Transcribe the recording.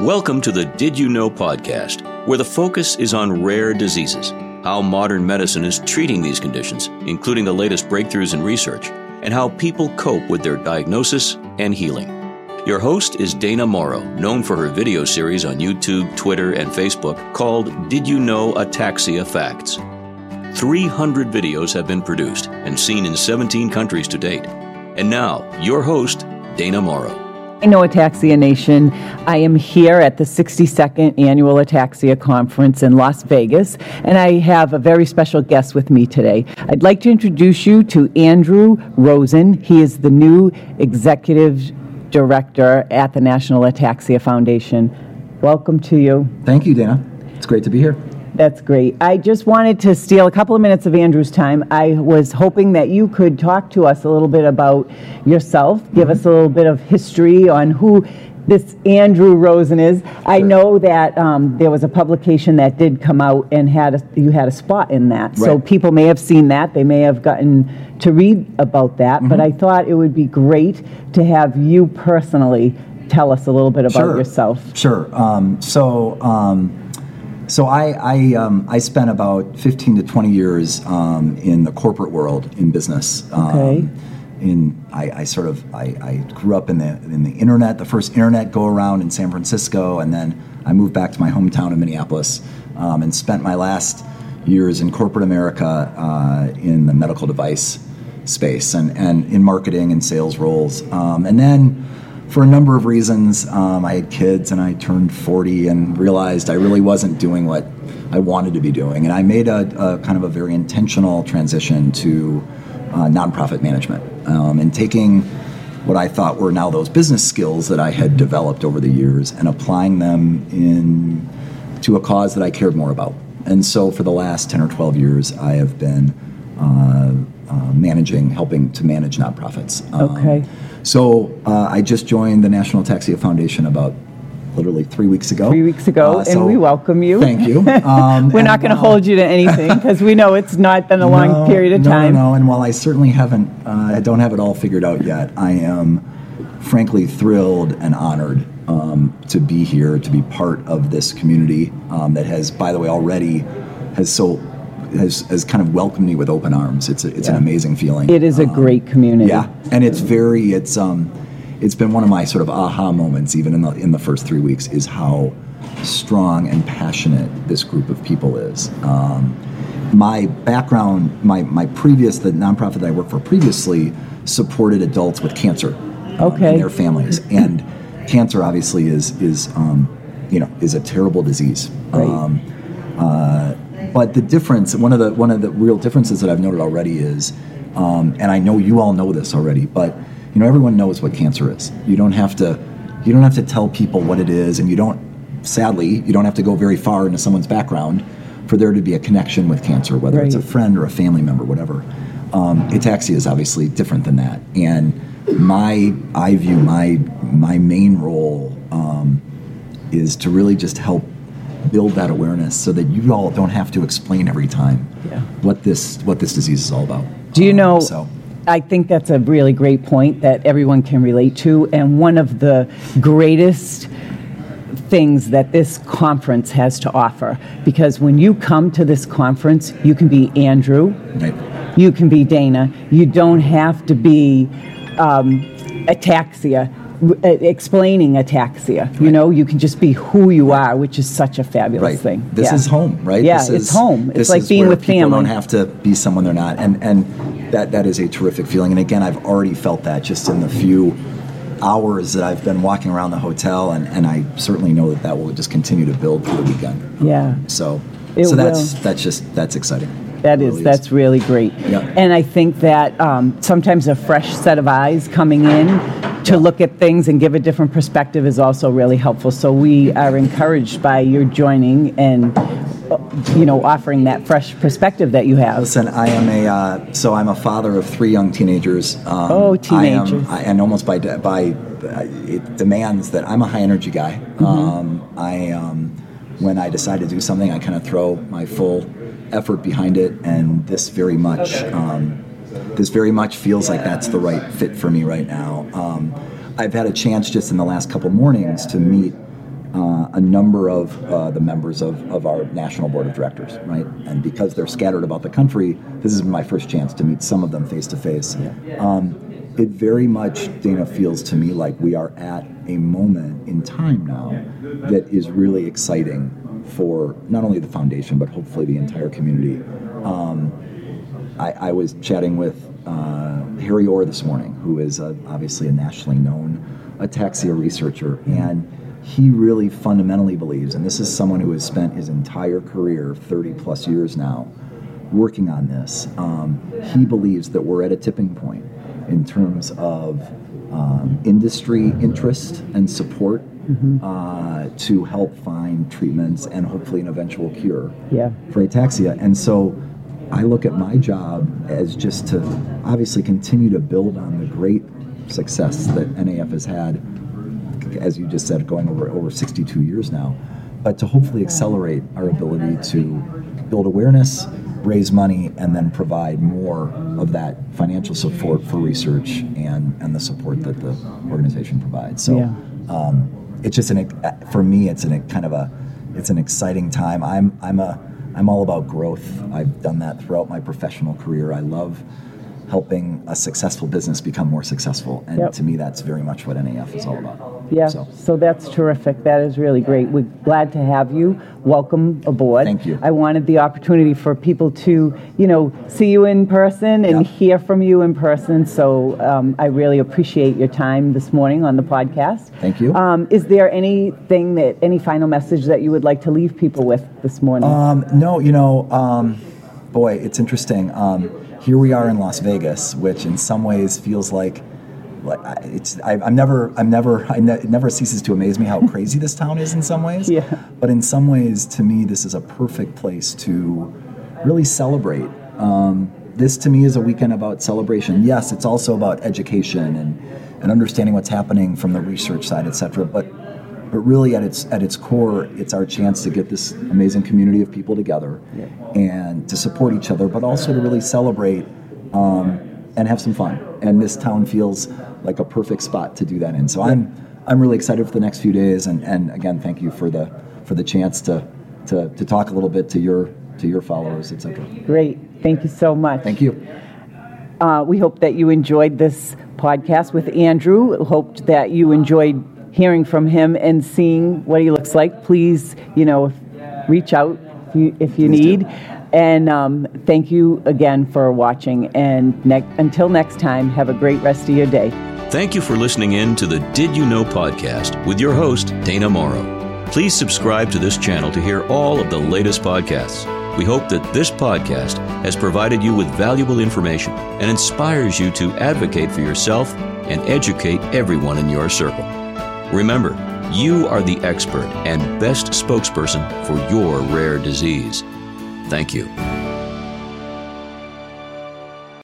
Welcome to the Did You Know podcast, where the focus is on rare diseases, how modern medicine is treating these conditions, including the latest breakthroughs in research, and how people cope with their diagnosis and healing. Your host is Dana Morrow, known for her video series on YouTube, Twitter, and Facebook called Did You Know Ataxia Facts? 300 videos have been produced and seen in 17 countries to date. And now, your host, Dana Morrow. I know Ataxia Nation. I am here at the 62nd Annual Ataxia Conference in Las Vegas, and I have a very special guest with me today. I'd like to introduce you to Andrew Rosen. He is the new Executive Director at the National Ataxia Foundation. Welcome to you. Thank you, Dana. It's great to be here. That's great. I just wanted to steal a couple of minutes of Andrew's time. I was hoping that you could talk to us a little bit about yourself, give us a little bit of history on who this Andrew Rosen is. I know that um, there was a publication that did come out and had a, you had a spot in that. So people may have seen that. They may have gotten to read about that. But I thought it would be great to have you personally tell us a little bit about Sure. yourself. Sure. Um, so, um, so I I, um, I spent about 15 to 20 years um, in the corporate world in business. Um, Okay. In I, I sort of I, I grew up in the in the internet, the first internet go around in San Francisco, and then I moved back to my hometown of Minneapolis um, and spent my last years in corporate America uh, in the medical device space and, and in marketing and sales roles. Um, and then for a number of reasons, um, I had kids and I turned 40 and realized I really wasn't doing what I wanted to be doing. And I made a, a kind of a very intentional transition to uh, nonprofit management um, and taking what I thought were now those business skills that I had developed over the years and applying them in to a cause that I cared more about. And so for the last 10 or 12 years, I have been uh, uh, managing, helping to manage nonprofits. Um, Okay. So uh, I just joined the National Ataxia Foundation about literally three weeks ago. Three weeks ago, Uh, and we welcome you. Thank you. Um, We're not going to while- hold you to anything because we know it's not been a long period of no, time. No, no, and while I certainly haven't, uh, I don't have it all figured out yet, I am frankly thrilled and honored um, to be here, to be part of this community um, that has, by the way, already has so has, has kind of welcomed me with open arms. It's a, it's an amazing feeling. It is a Um, great community. yeah, and it's very it's um it's been one of my sort of aha moments even in the in the first three weeks is how strong and passionate this group of people is. Um, my background, my my previous the nonprofit that I worked for previously supported adults with cancer um, Okay. and their families, and cancer obviously is is um, you know is a terrible disease. Right. Um, uh, but the difference, one of the one of the real differences that I've noted already is, um, and I know you all know this already, but you know everyone knows what cancer is. You don't have to, you don't have to tell people what it is, and you don't. Sadly, you don't have to go very far into someone's background for there to be a connection with cancer, whether it's a friend or a family member, whatever. Um, ataxia is obviously different than that, and my I view my my main role um, is to really just help build that awareness so that you all don't have to explain every time Yeah. what this what this disease is all about. Do you Um, know? So I think that's a really great point that everyone can relate to. And one of the greatest things that this conference has to offer, because when you come to this conference, you can be Andrew, right. you can be Dana. You don't have to be um, ataxia, explaining ataxia. You know, you can just be who you are, which is such a fabulous Right. thing. This Yeah. is home, right? Yeah, This it's home. It's like is being with people family. don't have to be someone they're not, and and that that is a terrific feeling. And again, I've already felt that just in the few hours that I've been walking around the hotel, and, and I certainly know that that will just continue to build through the weekend. Yeah. So, It so that's will. that's just that's exciting. That is, that's really great. Yeah. And I think that um, sometimes a fresh set of eyes coming in to look at things and give a different perspective is also really helpful. So we are encouraged by your joining and, you know, offering that fresh perspective that you have. Listen, I am a uh, so I'm a father of three young teenagers. Um, Oh, I teenagers. am, I, and almost by by uh, it demands that I'm a high energy guy. Mm-hmm. Um, I um, when I decide to do something, I kind of throw my full effort behind it, and this very much um, this very much feels like that's the right fit for me right now. Um, I've had a chance just in the last couple mornings to meet uh, a number of uh, the members of, of our national board of directors, right? And because they're scattered about the country, this is my first chance to meet some of them face to face. It very much, Dana, feels to me like we are at a moment in time now that is really exciting for not only the foundation, but hopefully the entire community. Um, I, I was chatting with uh, Harry Orr this morning, who is a, obviously a nationally known ataxia researcher, and he really fundamentally believes, and this is someone who has spent his entire career, 30 plus years now, working on this. Um, he believes that we're at a tipping point in terms of um, industry interest and support uh, to help find treatments and hopefully an eventual cure Yeah. for ataxia. And so I look at my job as just to obviously continue to build on the great success that NAF has had, as you just said, going over over 62 years now, but to hopefully accelerate our ability to build awareness, raise money, and then provide more of that financial support for research and, and the support that the organization provides. So Yeah. um, it's just an for me it's an kind of a it's an exciting time. I'm I'm a I'm all about growth. I've done that throughout my professional career. I love helping a successful business become more successful, and Yep. to me, that's very much what NAF is all about. Yeah, So, so that's terrific. That is really great. We're glad to have you. Welcome aboard. Thank you. I wanted the opportunity for people to, you know, see you in person and Yeah. hear from you in person. So um, I really appreciate your time this morning on the podcast. Thank you. Um, is there anything that, any final message that you would like to leave people with this morning? um, no, you know, um, boy, it's interesting. Um, here we are in Las Vegas, which in some ways feels like. Like it's, I, I'm never, I'm never, I ne- it never ceases to amaze me how crazy this town is in some ways. Yeah. But in some ways, to me, this is a perfect place to really celebrate. Um, this to me is a weekend about celebration. Yes, it's also about education and, and understanding what's happening from the research side, et cetera. But but really at its at its core, it's our chance to get this amazing community of people together and to support each other, but also to really celebrate um, and have some fun. And this town feels like a perfect spot to do that in. So I'm I'm really excited for the next few days. And, and again, thank you for the for the chance to, to to talk a little bit to your to your followers, etc. Great. Thank you so much. Thank you. Uh, we hope that you enjoyed this podcast with Andrew. Hoped that you enjoyed hearing from him and seeing what he looks like. Please, you know, reach out if you, if you Please do. need. And um, thank you again for watching. And ne- until next time, have a great rest of your day. Thank you for listening in to the Did You Know podcast with your host, Dana Morrow. Please subscribe to this channel to hear all of the latest podcasts. We hope that this podcast has provided you with valuable information and inspires you to advocate for yourself and educate everyone in your circle. Remember, you are the expert and best spokesperson for your rare disease. Thank you.